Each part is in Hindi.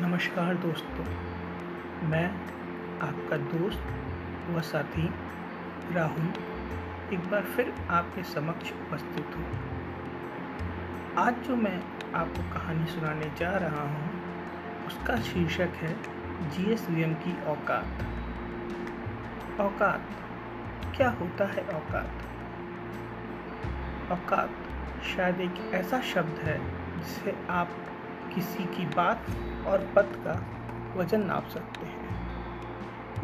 नमस्कार दोस्तों, मैं आपका दोस्त व साथी राहुल एक बार फिर आपके समक्ष उपस्थित हूँ। आज जो मैं आपको कहानी सुनाने जा रहा हूँ, उसका शीर्षक है जीएसवीएम की औकात। औकात? क्या होता है औकात? औकात शायद एक ऐसा शब्द है जिसे आप किसी की बात और पद का वज़न नाप सकते हैं।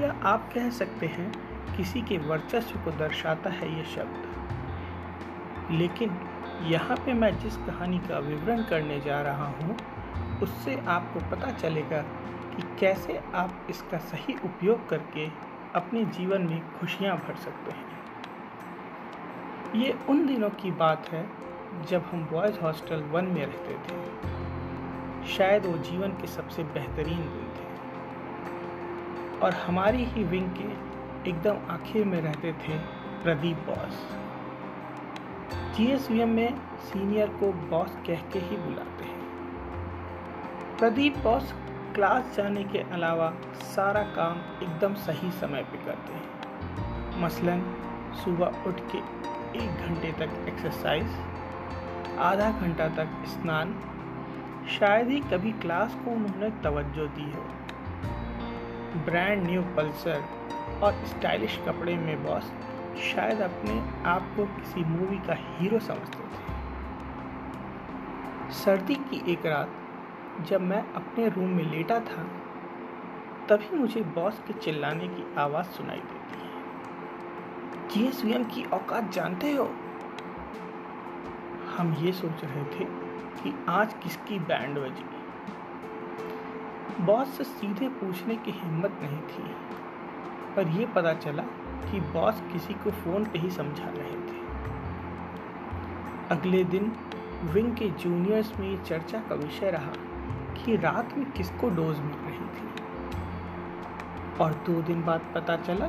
या आप कह सकते हैं, किसी के वर्चस्व को दर्शाता है ये शब्द। लेकिन यहाँ पे मैं जिस कहानी का विवरण करने जा रहा हूँ, उससे आपको पता चलेगा कि कैसे आप इसका सही उपयोग करके अपने जीवन में खुशियाँ भर सकते हैं। ये उन दिनों की बात है, जब हम बॉयज़ हॉस्टल वन में रहते थे। शायद वो जीवन के सबसे बेहतरीन दिन थे। और हमारी ही विंग के एकदम आखिर में रहते थे प्रदीप बॉस जीएसवीएम में सीनियर को बॉस कह के ही बुलाते हैं। प्रदीप बॉस क्लास जाने के अलावा सारा काम एकदम सही समय पे करते हैं। मसलन सुबह उठ के एक घंटे तक एक्सरसाइज आधा घंटा तक स्नान शायद ही कभी क्लास को उन्होंने तवज्जो दी हो। ब्रांड न्यू पल्सर और स्टाइलिश कपड़े में बॉस शायद अपने आप को किसी मूवी का हीरो समझते थे। सर्दी की एक रात जब मैं अपने रूम में लेटा था, तभी मुझे बॉस के चिल्लाने की आवाज़ सुनाई देती है। जीएसवीएम की औकात जानते हो? हम ये सोच रहे थे कि आज किसकी बैंड बजी बॉस से सीधे पूछने की हिम्मत नहीं थी, पर यह पता चला कि बॉस किसी को फ़ोन पे ही समझा रहे थे। अगले दिन, विंग के जूनियर्स में ये चर्चा का विषय रहा कि रात में किसको डोज मिल रही थी। और दो दिन बाद पता चला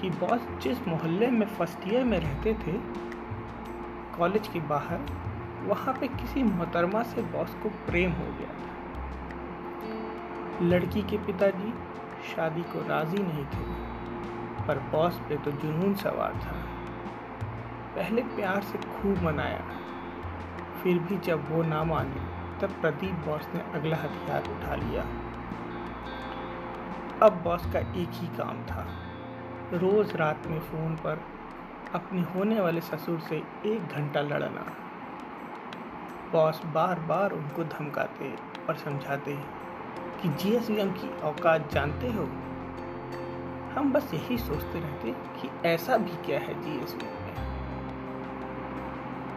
कि बॉस जिस मोहल्ले में फ़र्स्ट ईयर में रहते थे, कॉलेज के बाहर वहाँ पे किसी मोहतरमा से बॉस को प्रेम हो गया। था लड़की के पिताजी शादी को राज़ी नहीं थे, पर बॉस पे तो जुनून सवार था। पहले प्यार से खूब मनाया, फिर भी जब वो ना माने, तब प्रदीप बॉस ने अगला हथियार उठा लिया। अब बॉस का एक ही काम था, रोज़ रात में फ़ोन पर अपने होने वाले ससुर से एक घंटा लड़ना। बॉस बार बार उनको धमकाते और समझाते कि जीएसवीएम की औकात जानते हो? हम बस यही सोचते रहते कि ऐसा भी क्या है जीएसवीएम में।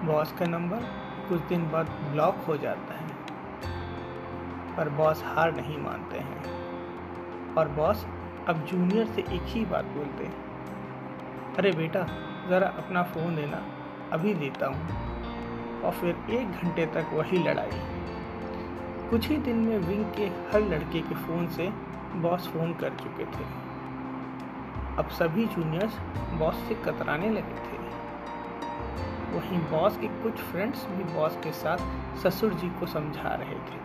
बॉस का नंबर कुछ दिन बाद ब्लॉक हो जाता है, पर बॉस हार नहीं मानते हैं। और बॉस अब जूनियर से एक ही बात बोलते हैं। अरे बेटा, ज़रा अपना फ़ोन देना अभी देता हूँ। और फिर एक घंटे तक वही लड़ाई। कुछ ही दिन में विंग के हर लड़के के फ़ोन से बॉस फ़ोन कर चुके थे। अब सभी जूनियर्स बॉस से कतराने लगे थे। वहीं बॉस के कुछ फ्रेंड्स भी बॉस के साथ ससुर जी को समझा रहे थे।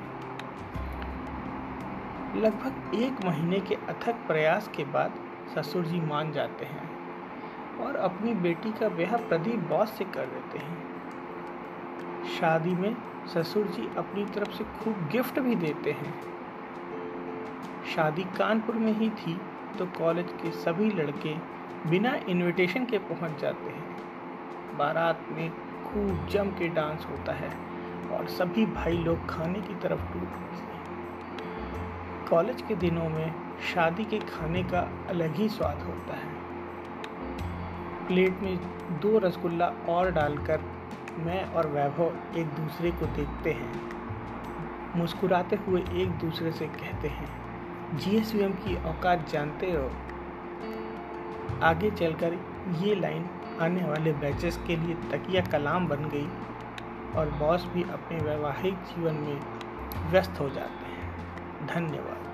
लगभग एक महीने के अथक प्रयास के बाद ससुर जी मान जाते हैं और अपनी बेटी का ब्याह प्रदीप बॉस से कर देते हैं। शादी में ससुर जी अपनी तरफ़ से खूब गिफ्ट भी देते हैं। शादी कानपुर में ही थी तो कॉलेज के सभी लड़के बिना इनविटेशन के पहुँच जाते हैं। बारात में खूब जम के डांस होता है और सभी भाई लोग खाने की तरफ़ टूट पड़ते हैं। कॉलेज के दिनों में शादी के खाने का अलग ही स्वाद होता है। प्लेट में दो रसगुल्ला और डालकर मैं और वैभव एक दूसरे को देखते हैं। मुस्कुराते हुए एक दूसरे से कहते हैं जीएसवीएम की औकात जानते हो? आगे चलकर ये लाइन आने वाले बैचेस के लिए तकिया कलाम बन गई और बॉस भी अपने वैवाहिक जीवन में व्यस्त हो जाते हैं। धन्यवाद।